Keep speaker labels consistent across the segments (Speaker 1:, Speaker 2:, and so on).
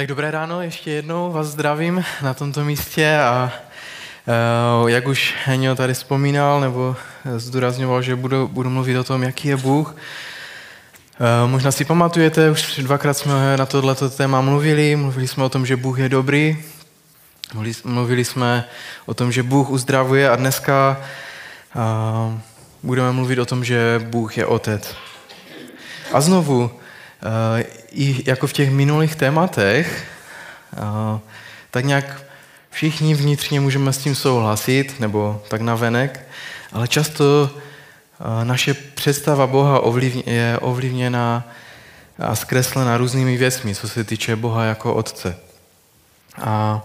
Speaker 1: Tak dobré ráno, ještě jednou vás zdravím na tomto místě a uh, jak už Henio tady vzpomínal nebo zdůrazňoval, že budu, budu mluvit o tom, jaký je Bůh. Uh, možná si pamatujete, už dvakrát jsme na tohleto téma mluvili, mluvili jsme o tom, že Bůh je dobrý, mluvili, jsme o tom, že Bůh uzdravuje a dneska uh, budeme mluvit o tom, že Bůh je Otec. A znovu, i jako v těch minulých tématech, eh, tak nějak všichni vnitřně můžeme s tím souhlasit, nebo tak navenek, ale často eh, naše představa Boha je ovlivněna a zkreslena různými věcmi, co se týče Boha jako Otce. A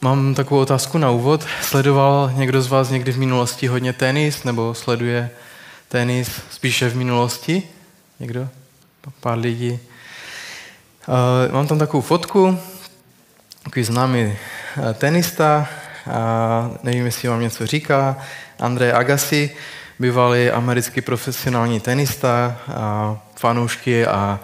Speaker 1: mám takovou otázku na úvod. Sledoval někdo z vás někdy v minulosti hodně tenis, nebo sleduje tenis spíše v minulosti? Někdo? Pár lidí. Uh, mám tam takovou fotku, takový známý uh, tenista, uh, nevím, jestli vám něco říká, André Agassi, bývalý americký profesionální tenista, uh, fanoušky a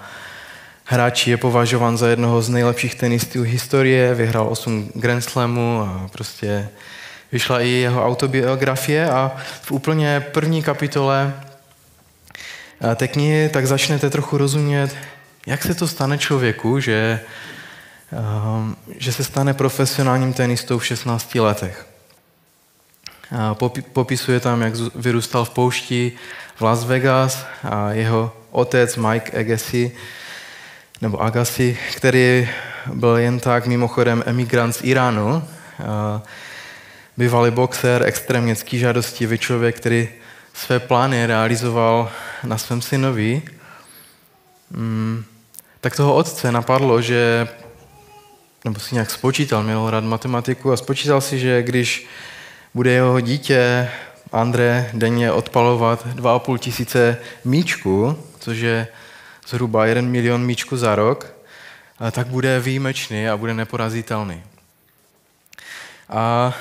Speaker 1: hráči je považován za jednoho z nejlepších tenistů historie, vyhrál 8 Grand Slamů a prostě vyšla i jeho autobiografie a v úplně první kapitole té knihy, tak začnete trochu rozumět, jak se to stane člověku, že, ehm, že se stane profesionálním tenistou v 16 letech. Popisuje tam, jak vyrůstal v poušti v Las Vegas a jeho otec Mike Agassi, nebo Agassi, který byl jen tak mimochodem emigrant z Iránu, bývalý boxer, extrémně žádostivý člověk, který své plány realizoval na svém synovi, mm, tak toho otce napadlo, že, nebo si nějak spočítal, měl rád matematiku a spočítal si, že když bude jeho dítě André denně odpalovat 2,5 tisíce míčku, což je zhruba 1 milion míčku za rok, tak bude výjimečný a bude neporazitelný. A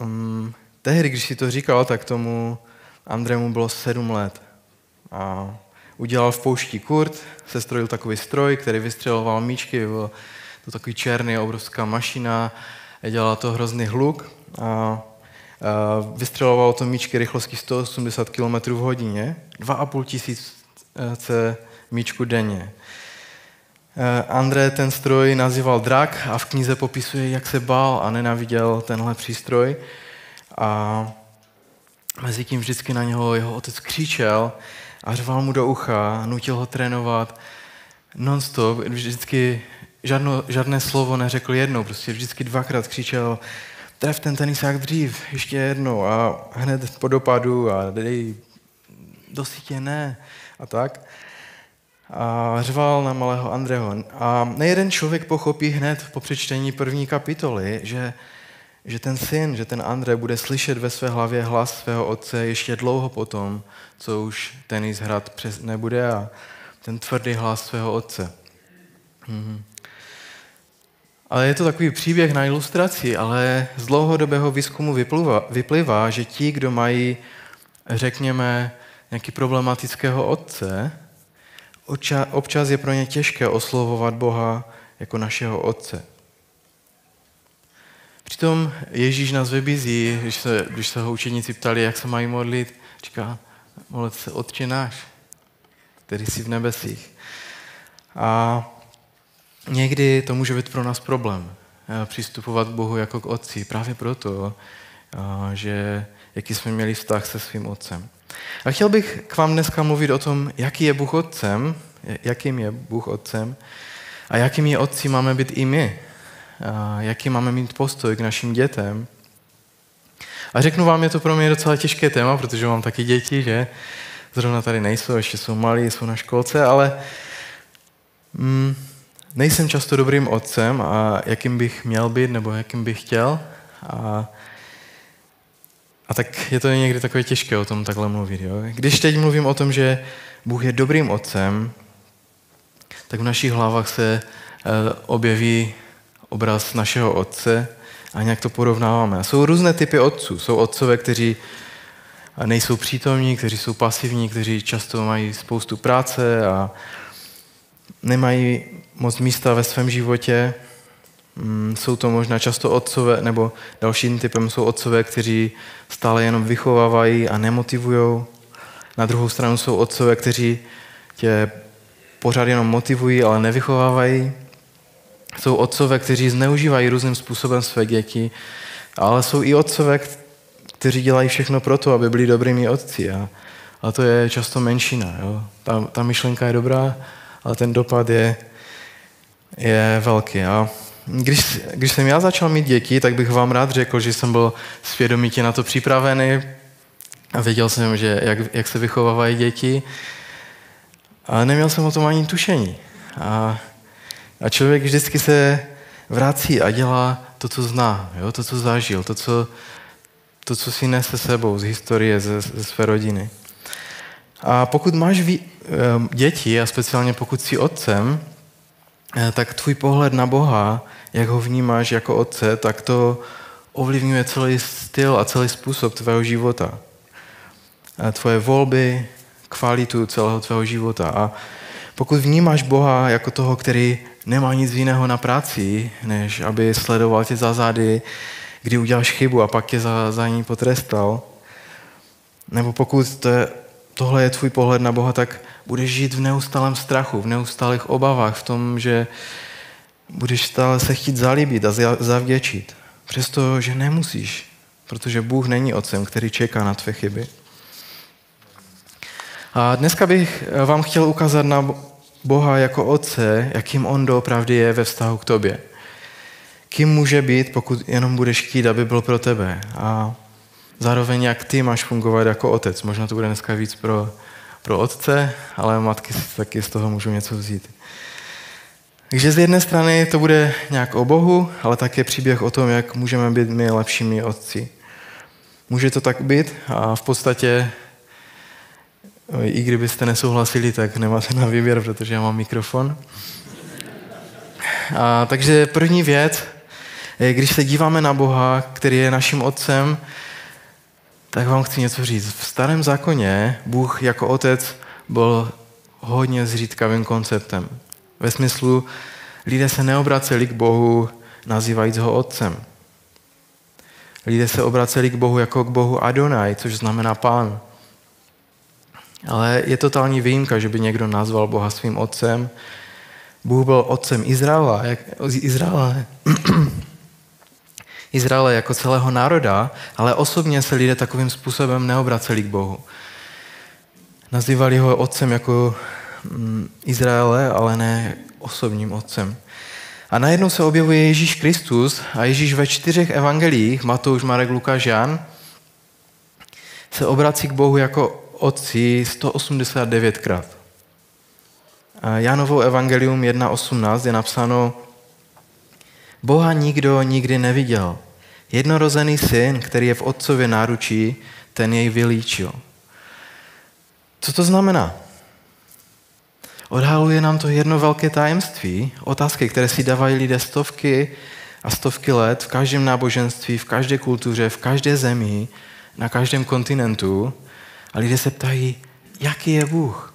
Speaker 1: um, tehdy, když si to říkal, tak tomu Andrému bylo sedm let. A udělal v poušti kurt, sestrojil takový stroj, který vystřeloval míčky, byl to takový černý, obrovská mašina, dělala to hrozný hluk a, vystřelovalo to míčky rychlostí 180 km v hodině, 2,5 tisíce míčku denně. E, André ten stroj nazýval drak a v knize popisuje, jak se bál a nenaviděl tenhle přístroj. A mezi tím vždycky na něho jeho otec křičel a řval mu do ucha, nutil ho trénovat non-stop, vždycky žádno, žádné slovo neřekl jednou, prostě vždycky dvakrát křičel, tref ten tenisák dřív, ještě jednou a hned po dopadu a dej do sítě ne a tak. A řval na malého Andreho. A nejeden člověk pochopí hned po přečtení první kapitoly, že že ten syn, že ten Andrej bude slyšet ve své hlavě hlas svého otce ještě dlouho potom, co už tenis hrát přes nebude a ten tvrdý hlas svého otce. Mhm. Ale je to takový příběh na ilustraci, ale z dlouhodobého výzkumu vyplývá, vyplývá že ti, kdo mají, řekněme, nějaký problematického otce, občas je pro ně těžké oslovovat Boha jako našeho otce. Přitom Ježíš nás vybízí, když se, když se ho učeníci ptali, jak se mají modlit, říká, modlit se Otče náš, který jsi v nebesích. A někdy to může být pro nás problém, eh, přistupovat k Bohu jako k Otci, právě proto, eh, že jaký jsme měli vztah se svým Otcem. A chtěl bych k vám dneska mluvit o tom, jaký je Bůh Otcem, jakým je Bůh Otcem a jakými Otci máme být i my jaký máme mít postoj k našim dětem. A řeknu vám, je to pro mě docela těžké téma, protože mám taky děti, že zrovna tady nejsou, ještě jsou malí, jsou na školce, ale mm, nejsem často dobrým otcem a jakým bych měl být nebo jakým bych chtěl. A, a tak je to někdy takové těžké o tom takhle mluvit. Jo? Když teď mluvím o tom, že Bůh je dobrým otcem, tak v našich hlavách se uh, objeví obraz našeho otce a nějak to porovnáváme. A jsou různé typy otců. Jsou otcové, kteří nejsou přítomní, kteří jsou pasivní, kteří často mají spoustu práce a nemají moc místa ve svém životě. Mm, jsou to možná často otcové, nebo dalším typem jsou otcové, kteří stále jenom vychovávají a nemotivují. Na druhou stranu jsou otcové, kteří tě pořád jenom motivují, ale nevychovávají. Jsou otcové, kteří zneužívají různým způsobem své děti, ale jsou i otcové, kteří dělají všechno pro to, aby byli dobrými otci. A, a to je často menšina. Jo? Ta, ta myšlenka je dobrá, ale ten dopad je, je velký. A když, když jsem já začal mít děti, tak bych vám rád řekl, že jsem byl svědomitě na to připravený a věděl jsem, že jak, jak se vychovávají děti, ale neměl jsem o tom ani tušení. A, a člověk vždycky se vrací a dělá to, co zná, jo? to, co zažil, to co, to, co si nese sebou z historie, ze, ze své rodiny. A pokud máš ví, děti, a speciálně pokud jsi otcem, eh, tak tvůj pohled na Boha, jak ho vnímáš jako otce, tak to ovlivňuje celý styl a celý způsob tvého života. A tvoje volby, kvalitu celého tvého života. A pokud vnímáš Boha jako toho, který nemá nic jiného na práci, než aby sledoval tě za zády, kdy uděláš chybu a pak tě za, za ní potrestal, nebo pokud to je, tohle je tvůj pohled na Boha, tak budeš žít v neustálém strachu, v neustálých obavách, v tom, že budeš stále se chtít zalíbit a zavděčit. Přestože nemusíš, protože Bůh není otcem, který čeká na tvé chyby. A dneska bych vám chtěl ukázat na Boha jako otce, jakým on doopravdy je ve vztahu k tobě. Kým může být, pokud jenom budeš chtít, aby byl pro tebe. A zároveň, jak ty máš fungovat jako otec. Možná to bude dneska víc pro, pro otce, ale matky taky z toho můžou něco vzít. Takže z jedné strany to bude nějak o Bohu, ale také příběh o tom, jak můžeme být my lepšími otci. Může to tak být a v podstatě i kdybyste nesouhlasili, tak nemáte na výběr, protože já mám mikrofon. A, takže první věc, když se díváme na Boha, který je naším otcem, tak vám chci něco říct. V starém zákoně Bůh jako otec byl hodně zřídkavým konceptem. Ve smyslu, lidé se neobraceli k Bohu, nazývajíc ho otcem. Lidé se obraceli k Bohu jako k Bohu Adonai, což znamená pán. Ale je totální výjimka, že by někdo nazval Boha svým otcem. Bůh byl otcem Izraela, jak, Izraela, Izraele jako celého národa, ale osobně se lidé takovým způsobem neobraceli k Bohu. Nazývali ho otcem jako mm, Izraele, ale ne osobním otcem. A najednou se objevuje Ježíš Kristus a Ježíš ve čtyřech evangeliích, Matouš, Marek, Lukáš, Jan, se obrací k Bohu jako otci 189krát. Janovo evangelium 1.18 je napsáno Boha nikdo nikdy neviděl. Jednorozený syn, který je v otcově náručí, ten jej vylíčil. Co to znamená? Odhaluje nám to jedno velké tajemství, otázky, které si dávají lidé stovky a stovky let v každém náboženství, v každé kultuře, v každé zemi, na každém kontinentu a lidé se ptají, jaký je Bůh.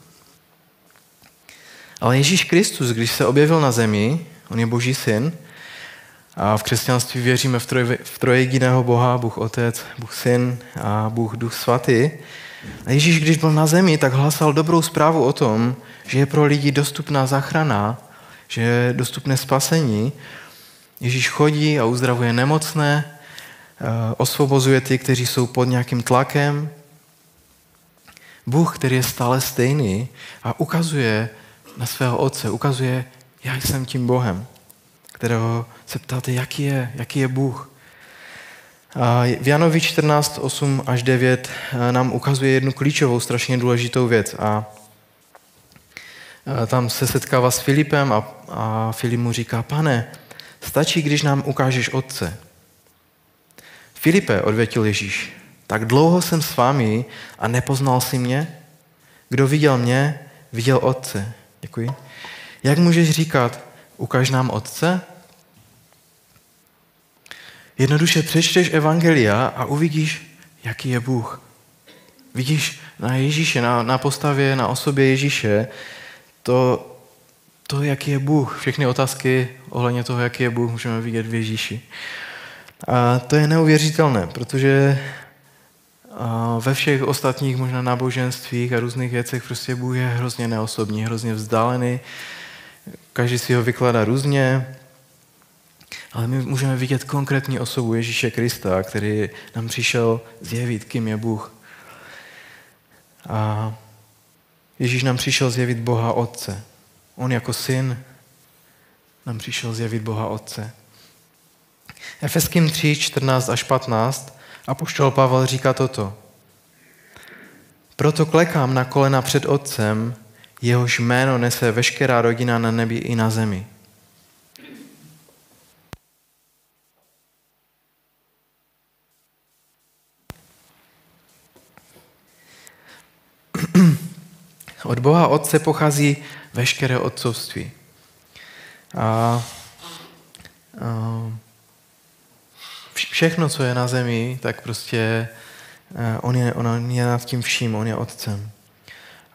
Speaker 1: Ale Ježíš Kristus, když se objevil na zemi, on je Boží syn, a v křesťanství věříme v, troj, v trojediného Boha, Bůh Otec, Bůh Syn a Bůh Duch Svatý. A Ježíš, když byl na zemi, tak hlasal dobrou zprávu o tom, že je pro lidi dostupná záchrana, že je dostupné spasení. Ježíš chodí a uzdravuje nemocné, eh, osvobozuje ty, kteří jsou pod nějakým tlakem, Bůh, který je stále stejný a ukazuje na svého otce, ukazuje, já jsem tím Bohem, kterého se ptáte, jaký je, jaký je Bůh. A v Janovi 14, 8 až 9 eh, nám ukazuje jednu klíčovou, strašně důležitou věc. A tam se setkává s Filipem a, a Filip mu říká, pane, stačí, když nám ukážeš otce. Filipe, odvětil Ježíš, tak dlouho jsem s vámi a nepoznal si mě? Kdo viděl mě, viděl Otce. Děkuji. Jak můžeš říkat, ukaž nám Otce? Jednoduše přečteš Evangelia a uvidíš, jaký je Bůh. Vidíš na Ježíše, na, na postavě, na osobě Ježíše to, to, jaký je Bůh, všechny otázky ohledně toho, jaký je Bůh, můžeme vidět v Ježíši. A to je neuvěřitelné, protože ve všech ostatních možná náboženstvích a různých věcech prostě Bůh je hrozně neosobní, hrozně vzdálený, každý si ho vykládá různě, ale my můžeme vidět konkrétní osobu Ježíše Krista, který nám přišel zjevit, kým je Bůh. A Ježíš nám přišel zjevit Boha Otce. On jako syn nám přišel zjevit Boha Otce. Efeským 3, 14 až 15 a poštol Pavel říká toto. Proto klekám na kolena před Otcem, jehož jméno nese veškerá rodina na nebi i na zemi. Od Boha Otce pochází veškeré otcovství. A, a všechno, co je na zemi, tak prostě eh, on je, on je nad tím vším, on je otcem.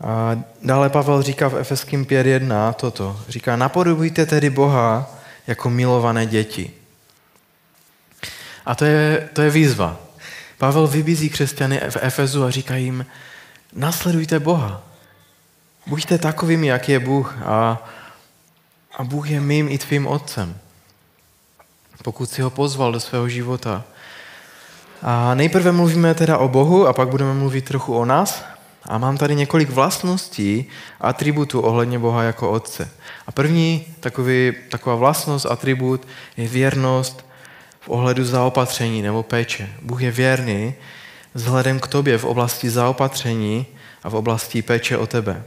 Speaker 1: A dále Pavel říká v Efeským 5.1 toto. Říká, napodobujte tedy Boha jako milované děti. A to je, to je výzva. Pavel vybízí křesťany v Efezu a říká jim, nasledujte Boha. Buďte takovými, jak je Bůh a, a Bůh je mým i tvým otcem. Pokud si ho pozval do svého života. A nejprve mluvíme teda o Bohu a pak budeme mluvit trochu o nás. A mám tady několik vlastností, atributů ohledně Boha jako Otce. A první takový, taková vlastnost, atribut je věrnost v ohledu zaopatření nebo péče. Bůh je věrný vzhledem k tobě v oblasti zaopatření a v oblasti péče o tebe.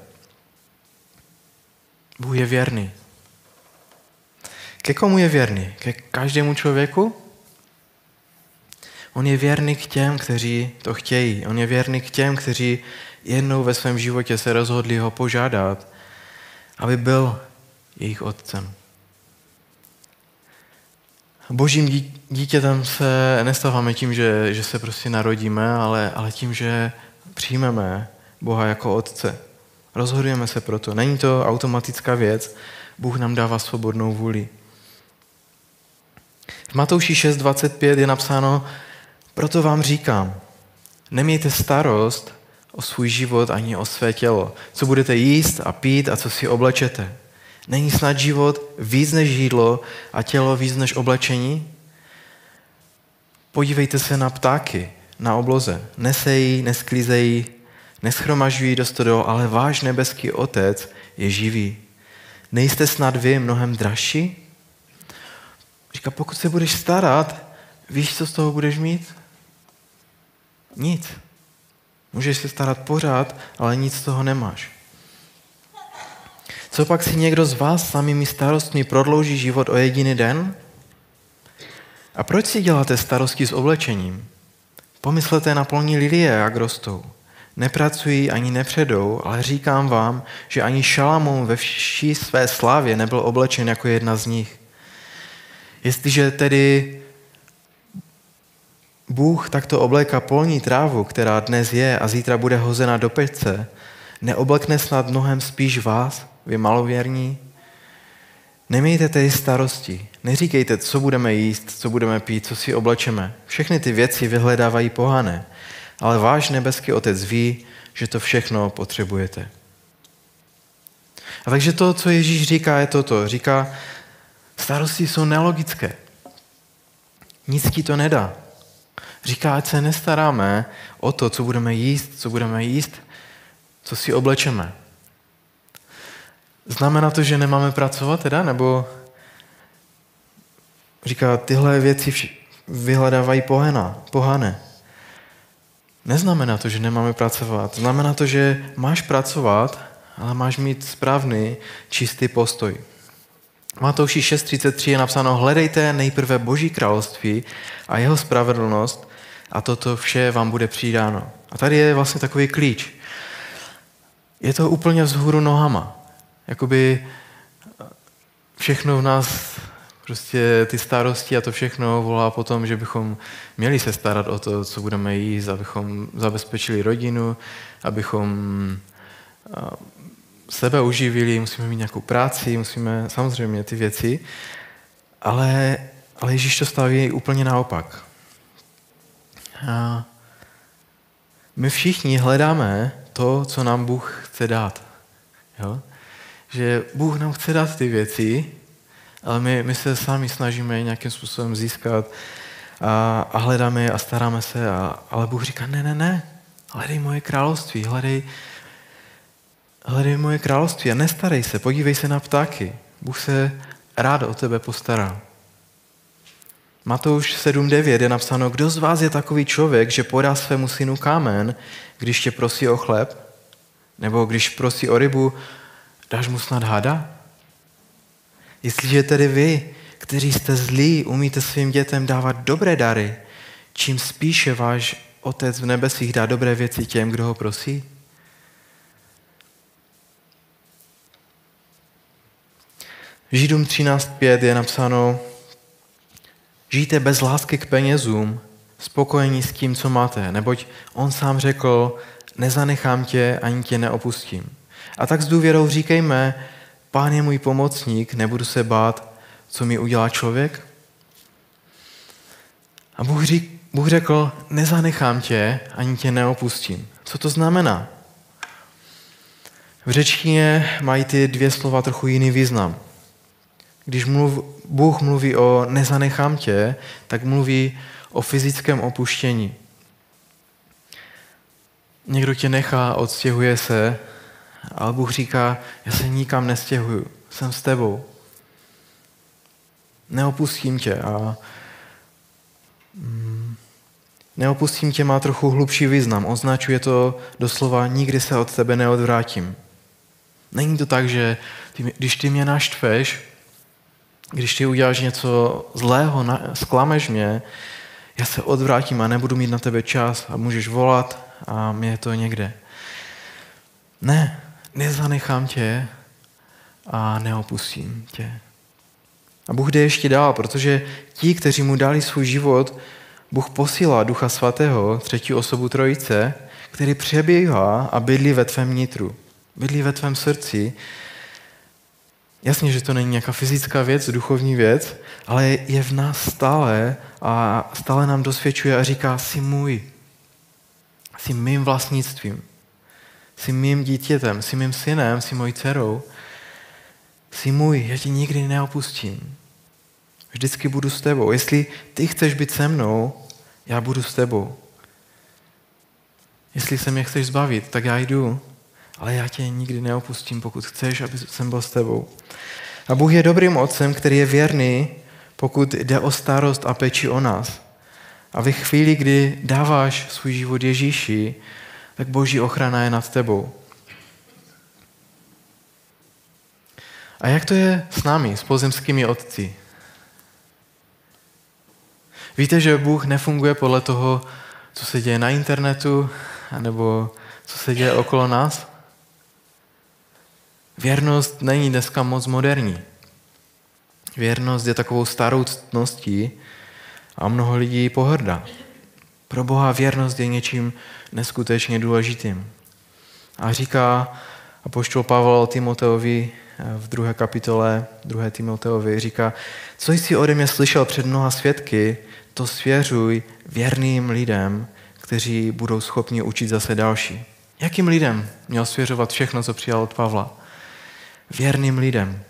Speaker 1: Bůh je věrný. Ke komu je věrný? Ke každému člověku? On je věrný k těm, kteří to chtějí. On je věrný k těm, kteří jednou ve svém životě se rozhodli ho požádat, aby byl jejich otcem. Božím dítětem se nestáváme tím, že, že se prostě narodíme, ale, ale tím, že přijmeme Boha jako otce. Rozhodujeme se proto. Není to automatická věc. Bůh nám dává svobodnou vůli. V Matouši 6.25 je napsáno, proto vám říkám, nemějte starost o svůj život ani o své tělo. Co budete jíst a pít a co si oblečete. Není snad život víc než jídlo a tělo víc než oblečení? Podívejte se na ptáky na obloze. Nesejí, nesklízejí, neschromažují do stodol, ale váš nebeský otec je živý. Nejste snad vy mnohem dražší? Říká, pokud se budeš starat, víš, co z toho budeš mít? Nic. Můžeš se starat pořád, ale nic z toho nemáš. Co pak si někdo z vás samými starostmi prodlouží život o jediný den? A proč si děláte starosti s oblečením? Pomyslete na polní lilie, jak rostou. Nepracují ani nepředou, ale říkám vám, že ani Šalamón ve vší své slávě nebyl oblečen jako jedna z nich. Jestliže tedy Bůh takto obléká polní trávu, která dnes je a zítra bude hozena do pece, neoblekne snad mnohem spíš vás, vy malověrní? Nemějte tedy starosti. Neříkejte, co budeme jíst, co budeme pít, co si oblečeme. Všechny ty věci vyhledávají pohané. Ale váš nebeský otec ví, že to všechno potřebujete. A takže to, co Ježíš říká, je toto. Říká, starosti jsou nelogické. Nic ti to nedá. Říká, ať se nestaráme o to, co budeme jíst, co budeme jíst, co si oblečeme. Znamená to, že nemáme pracovat teda? Nebo říká, tyhle věci vyhledávají pohena, pohané. Neznamená to, že nemáme pracovat. Znamená to, že máš pracovat, ale máš mít správný, čistý postoj. Matouši 6.33 je napsáno, hledejte nejprve Boží království a jeho spravedlnost a toto vše vám bude přidáno. A tady je vlastně takový klíč. Je to úplně vzhůru nohama. Jakoby všechno v nás, prostě ty starosti a to všechno volá potom, že bychom měli se starat o to, co budeme jíst, abychom zabezpečili rodinu, abychom sebe uživili, musíme mít nějakou práci, musíme samozřejmě ty věci, ale, ale Ježíš to staví úplně naopak. A my všichni hledáme to, co nám Bůh chce dát. Jo? Že Bůh nám chce dát ty věci, ale my, my se sami snažíme nějakým způsobem získat a, a hledáme a staráme se, a, ale Bůh říká, ne, ne, ne, hledej moje království, hledej, hledej moje království a nestarej se, podívej se na ptáky. Bůh se rád o tebe postará. Matouš 7.9 je napsáno, kdo z vás je takový člověk, že podá svému synu kámen, když tě prosí o chleb? Nebo když prosí o rybu, dáš mu snad hada? Jestliže tedy vy, kteří jste zlí, umíte svým dětem dávat dobré dary, čím spíše váš Otec v nebesích dá dobré věci těm, kdo ho prosí? Židům 13.5 je napsáno, žijte bez lásky k penězům, spokojení s tím, co máte, neboť on sám řekl, nezanechám tě, ani tě neopustím. A tak s důvěrou říkejme, pán je můj pomocník, nebudu se bát, co mi udělá člověk. A Bůh, řík, Bůh řekl, nezanechám tě, ani tě neopustím. Co to znamená? V řečtině mají ty dvě slova trochu jiný význam. Když mluv, Bůh mluví o nezanechám tě, tak mluví o fyzickém opuštění. Někdo tě nechá, odstěhuje se, ale Bůh říká, já se nikam nestěhuju, jsem s tebou. Neopustím tě a mm, neopustím tě má trochu hlubší význam. Označuje to doslova nikdy se od tebe neodvrátím. Není to tak, že ty, když ty mě naštveš, když ty uděláš něco zlého, sklameš mě, já se odvrátím a nebudu mít na tebe čas a můžeš volat a mě je to někde. Ne, nezanechám tě a neopustím tě. A Bůh jde ještě dál, protože ti, kteří mu dali svůj život, Bůh posílá Ducha Svatého, třetí osobu Trojice, který přebíhá a bydlí ve tvém nitru, bydlí ve tvém srdci. Jasně, že to není nějaká fyzická věc, duchovní věc, ale je v nás stále a stále nám dosvědčuje a říká, jsi můj, jsi mým vlastnictvím, jsi mým dítětem, jsi mým synem, jsi mojí dcerou, jsi můj, já tě nikdy neopustím. Vždycky budu s tebou. Jestli ty chceš být se mnou, já budu s tebou. Jestli se mě chceš zbavit, tak já jdu, ale já tě nikdy neopustím, pokud chceš, aby jsem byl s tebou. A Bůh je dobrým otcem, který je věrný, pokud jde o starost a peči o nás. A ve chvíli, kdy dáváš svůj život Ježíši, tak boží ochrana je nad tebou. A jak to je s námi, s pozemskými otci? Víte, že Bůh nefunguje podle toho, co se děje na internetu, nebo co se děje okolo nás? Věrnost není dneska moc moderní. Věrnost je takovou starou ctností a mnoho lidí pohrdá. Pro Boha věrnost je něčím neskutečně důležitým. A říká apoštol Pavel Timoteovi v druhé kapitole, druhé Timoteovi, říká, co jsi ode mě slyšel před mnoha svědky, to svěřuj věrným lidem, kteří budou schopni učit zase další. Jakým lidem měl svěřovat všechno, co přijal od Pavla? Věrným lidem.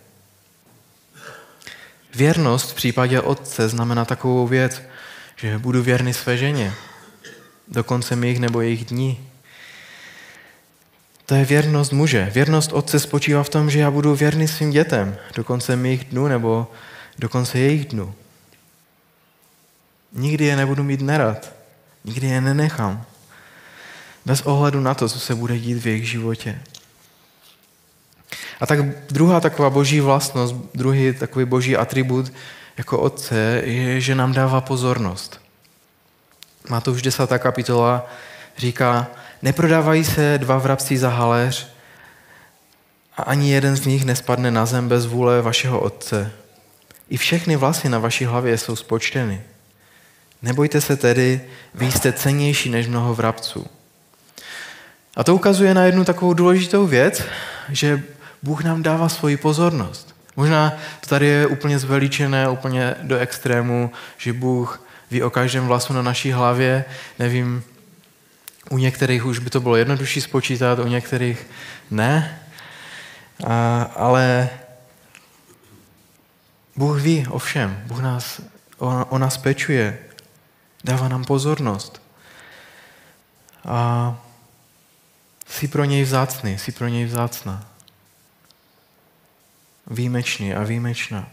Speaker 1: Věrnost v případě otce znamená takovou věc, že budu věrný své ženě, do konce mých nebo jejich dní. To je věrnost muže. Věrnost otce spočívá v tom, že já budu věrný svým dětem do konce mých dnů nebo do konce jejich dnů. Nikdy je nebudu mít nerad. Nikdy je nenechám. Bez ohledu na to, co se bude dít v jejich životě. A tak druhá taková boží vlastnost, druhý takový boží atribut jako otce je, že nám dává pozornost. Má to už desátá kapitola, říká, neprodávají se dva vrabci za haléř a ani jeden z nich nespadne na zem bez vůle vašeho otce. I všechny vlasy na vaší hlavě jsou spočteny. Nebojte se tedy, vy jste cennější než mnoho vrabců. A to ukazuje na jednu takovou důležitou věc, že Bůh nám dává svoji pozornost. Možná to tady je úplně zveličené, úplně do extrému, že Bůh ví o každém vlasu na naší hlavě. Nevím, u některých už by to bylo jednodušší spočítat, u některých ne. A, ale Bůh ví o všem. Bůh nás, o, o nás pečuje. Dává nám pozornost. A jsi pro něj vzácný, jsi pro něj vzácná. Výjimečný a výjimečná.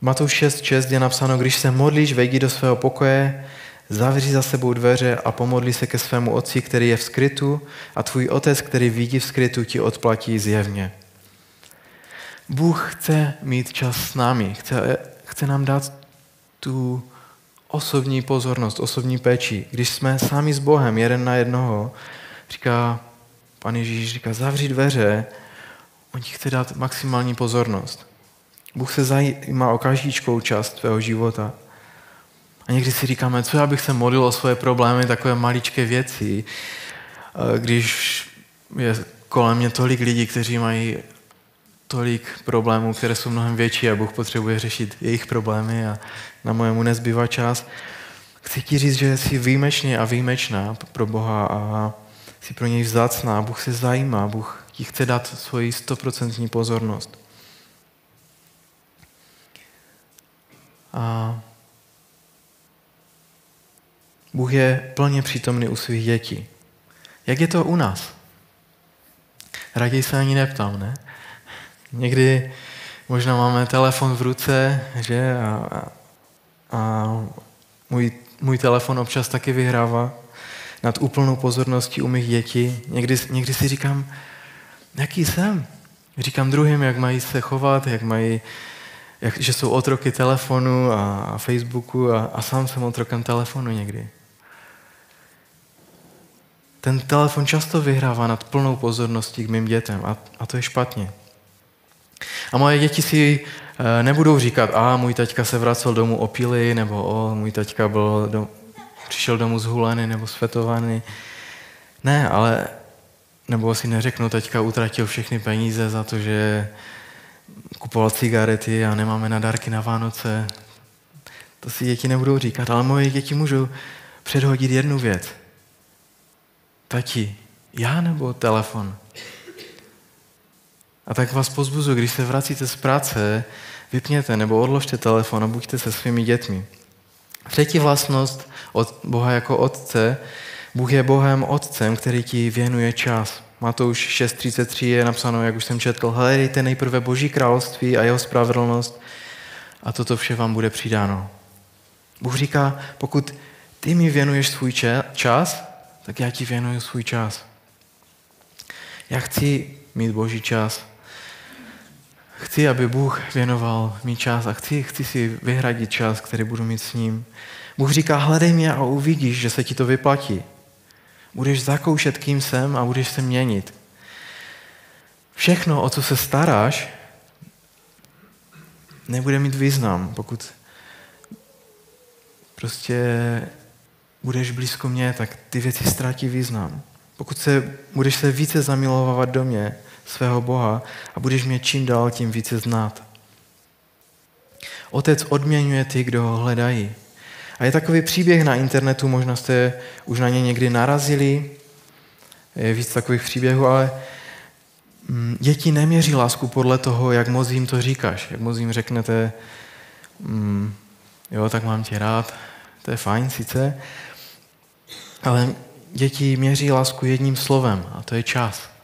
Speaker 1: Matouš 6.6 je napsáno, když se modlíš, vejdi do svého pokoje, zavři za sebou dveře a pomodli se ke svému otci, který je v skrytu a tvůj otec, který vidí v skrytu, ti odplatí zjevně. Bůh chce mít čas s námi, chce, chce nám dát tu osobní pozornost, osobní péči. Když jsme sami s Bohem, jeden na jednoho, říká, pan Ježíš říká, zavři dveře, on ti chce dát maximální pozornost. Bůh se zajímá o každíčkou část tvého života. A někdy si říkáme, co já bych se modlil o svoje problémy, takové maličké věci, když je kolem mě tolik lidí, kteří mají tolik problémů, které jsou mnohem větší a Bůh potřebuje řešit jejich problémy a na mojemu nezbývá čas. Chci ti říct, že jsi výjimečně a výjimečná pro Boha a jsi pro něj vzácná. Bůh se zajímá, Bůh ti chce dát svoji stoprocentní pozornost. A Bůh je plně přítomný u svých dětí. Jak je to u nás? Raději se ani neptám, ne? Někdy možná máme telefon v ruce, že? A, a, a můj, můj telefon občas taky vyhrává nad úplnou pozorností u mých dětí. Někdy, někdy si říkám, jaký jsem? Říkám druhým, jak mají se chovat, jak mají, jak, že jsou otroky telefonu a, a Facebooku a, a sám jsem otrokem telefonu někdy. Ten telefon často vyhrává nad plnou pozorností k mým dětem a, a to je špatně. A moje děti si eh, nebudou říkat, a můj taťka se vracel domů opilý, nebo o, můj taťka byl do, přišel domů zhulený nebo svetovaný. Ne, ale nebo si neřeknu, teďka utratil všechny peníze za to, že kupoval cigarety a nemáme na dárky na Vánoce. To si děti nebudou říkat, ale moje děti můžou předhodit jednu věc. Tati, já nebo telefon? A tak vás pozbuzu, když se vracíte z práce, vypněte nebo odložte telefon a buďte se svými dětmi. Třetí vlastnost od Boha jako Otce, Bůh je Bohem Otcem, který ti věnuje čas. Matouš 6.33 je napsáno, jak už jsem četl, hledejte nejprve Boží království a jeho spravedlnost a toto vše vám bude přidáno. Bůh říká, pokud ty mi věnuješ svůj čas, tak já ti věnuju svůj čas. Já chci mít Boží čas. Chci, aby Bůh věnoval mi čas a chci, chci si vyhradit čas, který budu mít s ním. Bůh říká, hledej mě a uvidíš, že se ti to vyplatí. Budeš zakoušet, kým jsem a budeš se měnit. Všechno, o co se staráš, nebude mít význam, pokud prostě budeš blízko mě, tak ty věci ztratí význam. Pokud se, budeš se více zamilovávat do mě, svého Boha a budeš mě čím dál tím více znát. Otec odměňuje ty, kdo ho hledají. A je takový příběh na internetu, možná jste už na ně někdy narazili, je víc takových příběhů, ale mm, děti neměří lásku podle toho, jak moc jim to říkáš. Jak moc jim řeknete, mm, jo, tak mám tě rád, to je fajn sice, ale děti měří lásku jedním slovem a to je čas.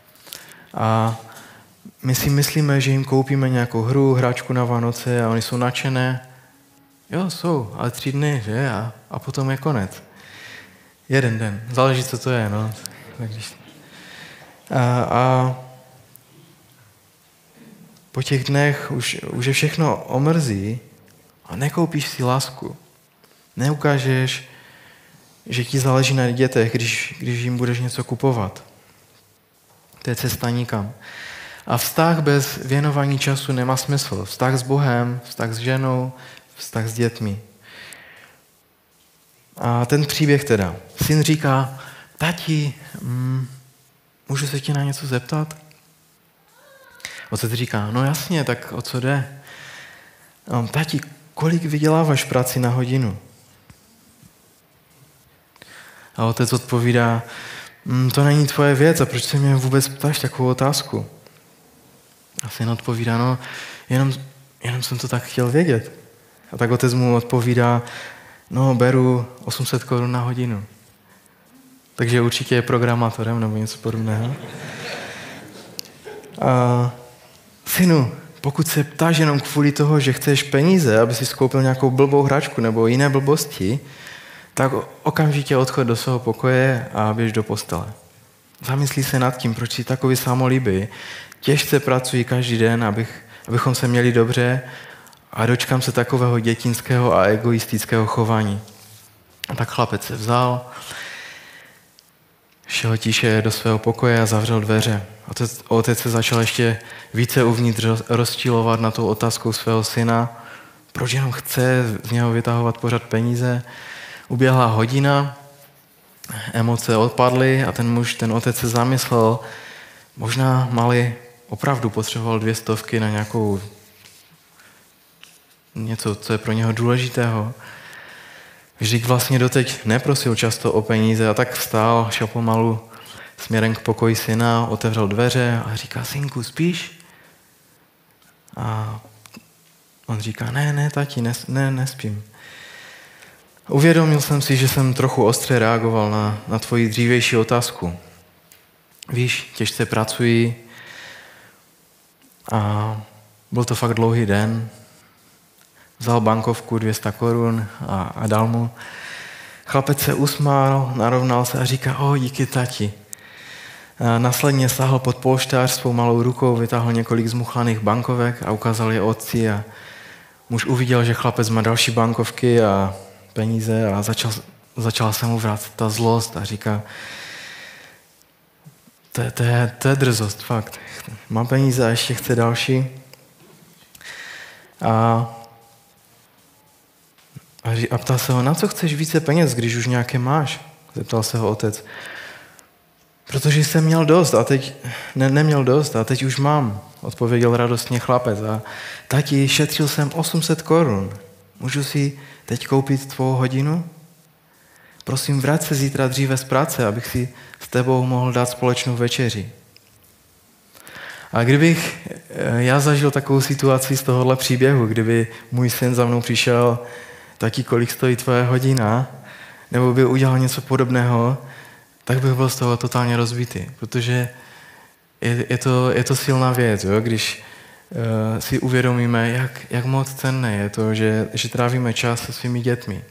Speaker 1: A my si myslíme, že jim koupíme nějakou hru, hráčku na Vánoce a oni jsou nadšené. Jo, jsou, ale tři dny, že? A, a potom je konec. Jeden den. Záleží, co to je, no. A, a po těch dnech už, už je všechno omrzí a nekoupíš si lásku. Neukážeš, že ti záleží na dětech, když, když jim budeš něco kupovat. To je cesta nikam. A vztah bez věnování času nemá smysl. Vztah s Bohem, vztah s ženou, vztah s dětmi. A ten příběh teda. Syn říká, tati, mm, můžu se tě na něco zeptat? Otec říká, no jasně, tak o co jde? Tati, kolik vyděláváš práci na hodinu? A otec odpovídá, to není tvoje věc a proč se mě vůbec ptáš takovou otázku? A syn odpovídá, no, jenom, jenom jsem to tak chtěl vědět. A tak otec mu odpovídá, no, beru 800 korun na hodinu. Takže určitě je programátorem nebo něco podobného. A synu, pokud se ptáš jenom kvůli toho, že chceš peníze, aby si skoupil nějakou blbou hračku nebo jiné blbosti, tak okamžitě odchod do svého pokoje a běž do postele. Zamyslí se nad tím, proč si takový samolíbý. Těžce pracuji každý den, abych, abychom se měli dobře a dočkám se takového dětinského a egoistického chování. A tak chlapec se vzal, šel tiše do svého pokoje a zavřel dveře. Otec, otec se začal ještě více uvnitř rozčilovat na tou otázkou svého syna, proč jenom chce z něho vytahovat pořád peníze. Uběhla hodina, emoce odpadly a ten muž, ten otec se zamyslel, možná Mali opravdu potřeboval dvě stovky na nějakou něco, co je pro něho důležitého. Vždyť vlastně doteď neprosil často o peníze a tak vstál, šel pomalu směrem k pokoji syna, otevřel dveře a říká, synku, spíš? A on říká, ne, ne, tati, ne, ne, nespím. Uvědomil jsem si, že jsem trochu ostře reagoval na, na tvoji dřívější otázku. Víš, těžce pracuji a byl to fakt dlouhý den, vzal bankovku 200 korun a, a dal mu. Chlapec se usmál, narovnal se a říká, o, díky tati. A následně sáhl pod polštář svou malou rukou, vytáhl několik zmuchlaných bankovek a ukázal je otci a muž uviděl, že chlapec má další bankovky a peníze a začal, začala se mu vrátit ta zlost a říká, to je, to, je, to je drzost, fakt. Má peníze a ještě chce další. A a ptal se ho, na co chceš více peněz, když už nějaké máš? Zeptal se ho otec. Protože jsem měl dost a teď ne, neměl dost a teď už mám, odpověděl radostně chlapec. A tati, šetřil jsem 800 korun. Můžu si teď koupit tvou hodinu? Prosím, vrať se zítra dříve z práce, abych si s tebou mohl dát společnou večeři. A kdybych eh, já zažil takovou situaci z tohohle příběhu, kdyby můj syn za mnou přišel taky kolik stojí tvoje hodina, nebo by udělal něco podobného, tak bych byl z toho totálně rozbitý, protože je, je, to, je to silná věc, jo? když si uvědomíme, jak, jak moc cenné je to, že, že trávíme čas se svými dětmi.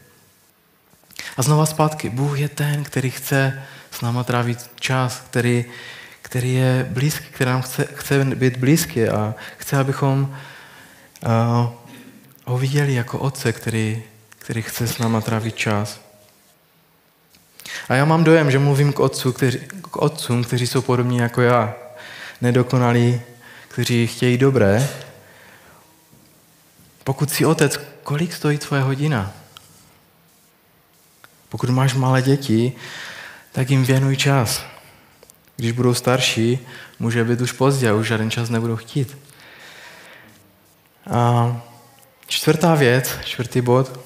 Speaker 1: A znova zpátky, Bůh je ten, který chce s náma trávit čas, který, který je blízký, který nám chce, chce být blízký a chce, abychom uh, ho viděli jako otce, který, který chce s náma trávit čas. A já mám dojem, že mluvím k, otcu, kteří, k otcům, kteří jsou podobní jako já. Nedokonalí, kteří chtějí dobré. Pokud si otec, kolik stojí tvoje hodina? Pokud máš malé děti, tak jim věnuj čas. Když budou starší, může být už pozdě a už žádný čas nebudou chtít. A čtvrtá věc, čtvrtý bod,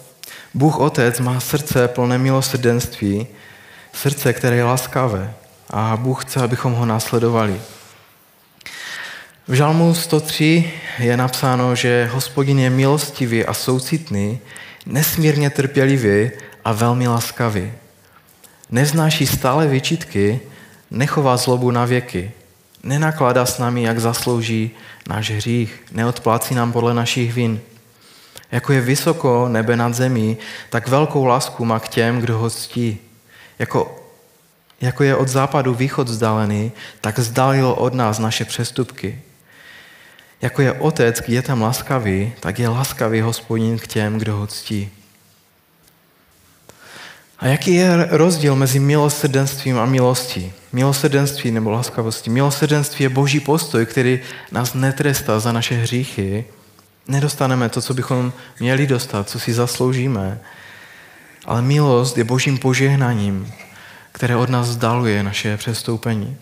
Speaker 1: Bůh Otec má srdce plné milosrdenství, srdce, které je laskavé a Bůh chce, abychom ho následovali. V Žalmu 103 je napsáno, že hospodin je milostivý a soucitný, nesmírně trpělivý a velmi laskavý. Neznáší stále vyčitky, nechová zlobu na věky, nenakládá s námi, jak zaslouží náš hřích, neodplácí nám podle našich vin. Jako je vysoko nebe nad zemí, tak velkou lásku má k těm, kdo ho ctí. Jako, jako je od západu východ vzdálený, tak vzdálil od nás naše přestupky. Jako je otec k dětem laskavý, tak je laskavý hospodin k těm, kdo ho ctí. A jaký je rozdíl mezi milosrdenstvím a milostí? Milosrdenství nebo laskavostí. Milosrdenství je boží postoj, který nás netrestá za naše hříchy, nedostaneme to, co bychom měli dostat, co si zasloužíme. Ale milost je božím požehnaním, které od nás vzdaluje naše přestoupení.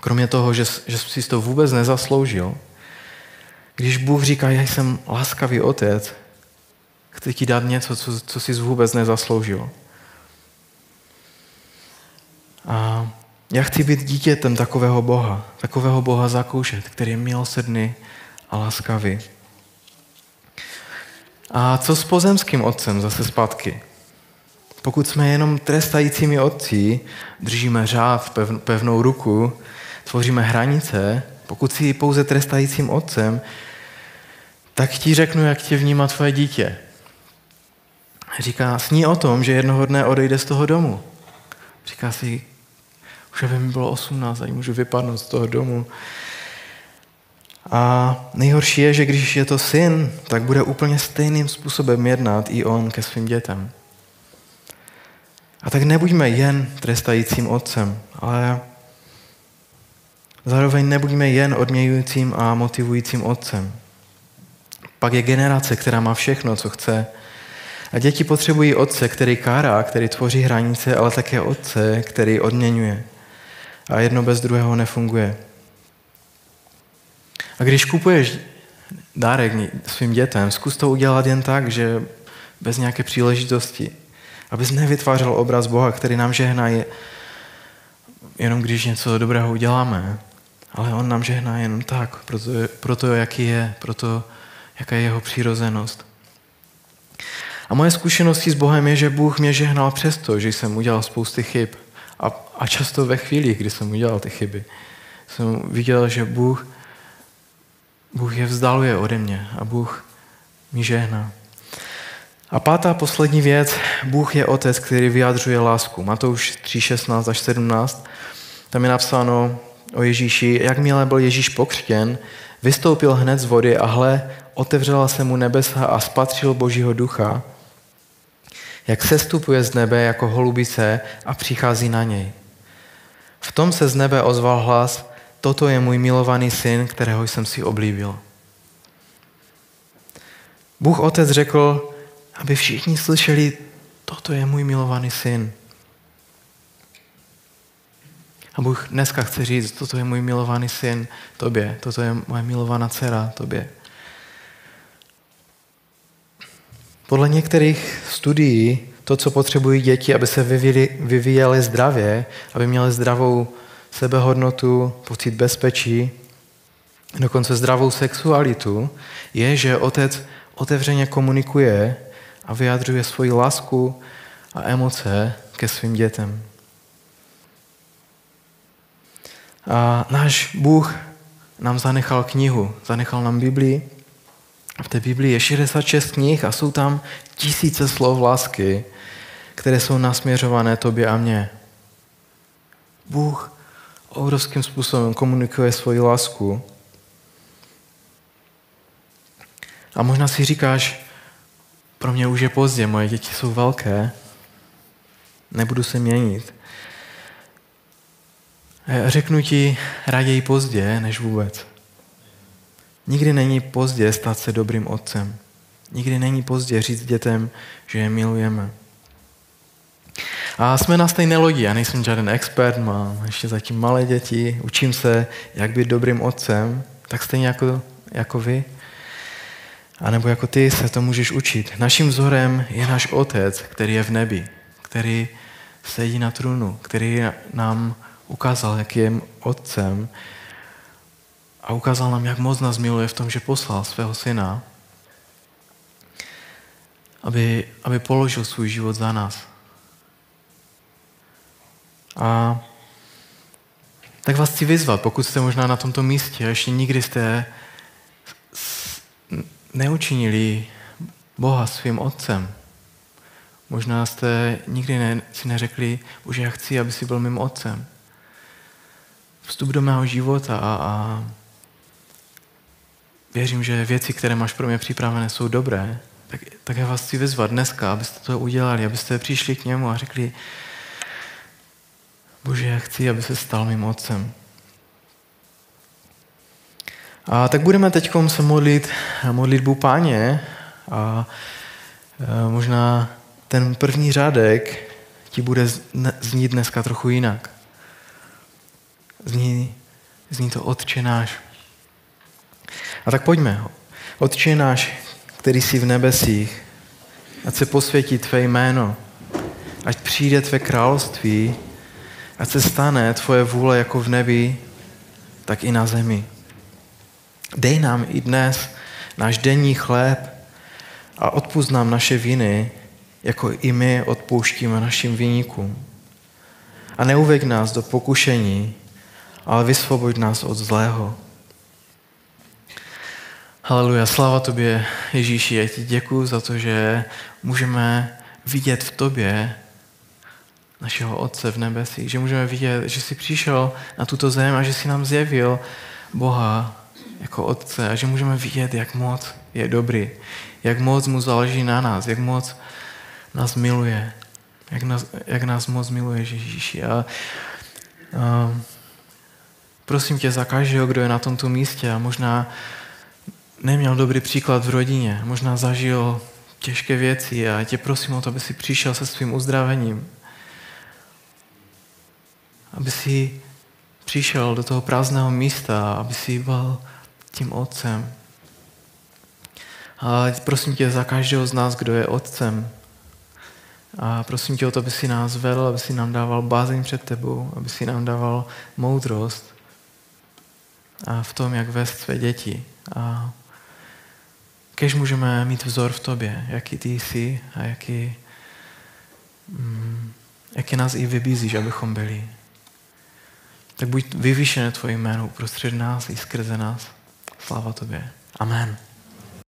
Speaker 1: Kromě toho, že, že jsi to vůbec nezasloužil, když Bůh říká, já jsem laskavý otec, chci ti dát něco, co, co jsi vůbec nezasloužil. A já chci být dítětem takového Boha, takového Boha zakoušet, který je milosrdný a laskavý. A co s pozemským otcem zase zpátky? Pokud jsme jenom trestajícími otci, držíme řád, pevnou ruku, tvoříme hranice, pokud jsi pouze trestajícím otcem, tak ti řeknu, jak tě vnímá tvoje dítě. Říká, sní o tom, že jednoho dne odejde z toho domu. Říká si, už aby mi bylo 18 a můžu vypadnout z toho domu. A nejhorší je, že když je to syn, tak bude úplně stejným způsobem jednat i on ke svým dětem. A tak nebuďme jen trestajícím otcem, ale zároveň nebuďme jen odměňujícím a motivujícím otcem. Pak je generace, která má všechno, co chce. A děti potřebují otce, který kárá, který tvoří hranice, ale také otce, který odměňuje. A jedno bez druhého nefunguje. A když kupuješ dárek svým dětem, zkus to udělat jen tak, že bez nějaké příležitosti. Abys nevytvářel obraz Boha, který nám žehná je, jenom když něco dobrého uděláme. Ale On nám žehná jenom tak, proto, proto jaký je, proto jaká je jeho přirozenost. A moje zkušenosti s Bohem je, že Bůh mě žehnal přesto, že jsem udělal spousty chyb. A, a často ve chvíli, kdy jsem udělal ty chyby, jsem viděl, že Bůh, Bůh je vzdaluje ode mě a Bůh mi žehná. A pátá poslední věc, Bůh je otec, který vyjadřuje lásku. Matouš 3, 16 až 17. Tam je napsáno o Ježíši, jakmile byl Ježíš pokřtěn, vystoupil hned z vody a hle, otevřela se mu nebesa a spatřil Božího ducha, jak sestupuje z nebe jako holubice a přichází na něj. V tom se z nebe ozval hlas, toto je můj milovaný syn, kterého jsem si oblíbil. Bůh Otec řekl, aby všichni slyšeli, toto je můj milovaný syn. A Bůh dneska chce říct, toto je můj milovaný syn tobě, toto je moje milovaná dcera tobě. Podle některých studií to, co potřebují děti, aby se vyvíjely zdravě, aby měly zdravou sebehodnotu, pocit bezpečí, dokonce zdravou sexualitu, je, že otec otevřeně komunikuje a vyjadřuje svoji lásku a emoce ke svým dětem. A náš Bůh nám zanechal knihu, zanechal nám Biblii. V té Biblii je 66 knih a jsou tam tisíce slov lásky, které jsou nasměřované tobě a mně. Bůh obrovským způsobem komunikuje svoji lásku. A možná si říkáš, pro mě už je pozdě, moje děti jsou velké, nebudu se měnit. Řeknu ti raději pozdě, než vůbec. Nikdy není pozdě stát se dobrým otcem. Nikdy není pozdě říct dětem, že je milujeme. A jsme na stejné lodi. Já nejsem žádný expert, mám ještě zatím malé děti, učím se, jak být dobrým otcem, tak stejně jako, jako vy. A nebo jako ty se to můžeš učit. Naším vzorem je náš otec, který je v nebi, který sedí na trůnu, který nám ukázal, jaký je otcem a ukázal nám, jak moc nás miluje v tom, že poslal svého syna, aby, aby položil svůj život za nás. A tak vás chci vyzvat, pokud jste možná na tomto místě, ještě nikdy jste neučinili Boha svým otcem. Možná jste nikdy ne, si neřekli, že já chci, aby si byl mým otcem. Vstup do mého života a, a věřím, že věci, které máš pro mě připravené, jsou dobré. Tak, tak já vás chci vyzvat dneska, abyste to udělali, abyste přišli k němu a řekli, Bože, já chci, aby se stal mým otcem. A tak budeme teď se modlit modlitbu páně a e, možná ten první řádek ti bude znít dneska trochu jinak. Zní, zní to Otče náš. A tak pojďme. Otče náš, který jsi v nebesích, ať se posvětí tvé jméno, ať přijde tvé království, ať se stane tvoje vůle jako v nebi, tak i na zemi. Dej nám i dnes náš denní chléb a odpust nám naše viny, jako i my odpouštíme našim viníkům. A neuveď nás do pokušení, ale vysvoboď nás od zlého. Haleluja, sláva tobě, Ježíši, já ti děkuji za to, že můžeme vidět v tobě našeho Otce v nebesích, že můžeme vidět, že jsi přišel na tuto zem a že jsi nám zjevil Boha jako Otce a že můžeme vidět, jak moc je dobrý, jak moc mu záleží na nás, jak moc nás miluje, jak nás, jak nás moc miluje Ježíši. A, a prosím tě za každého, kdo je na tomto místě a možná neměl dobrý příklad v rodině, možná zažil těžké věci a tě prosím o to, aby si přišel se svým uzdravením. Aby si přišel do toho prázdného místa, aby si byl tím otcem. A prosím tě za každého z nás, kdo je otcem. A prosím tě o to, aby si nás vedl, aby si nám dával bázeň před tebou, aby si nám dával moudrost a v tom, jak vést své děti. A kež můžeme mít vzor v tobě, jaký ty jsi a jaký, mm, jaký nás i vybízíš, abychom byli. Tak buď vyvýšené tvoje jméno uprostřed nás i skrze nás. Sláva tobě. Amen.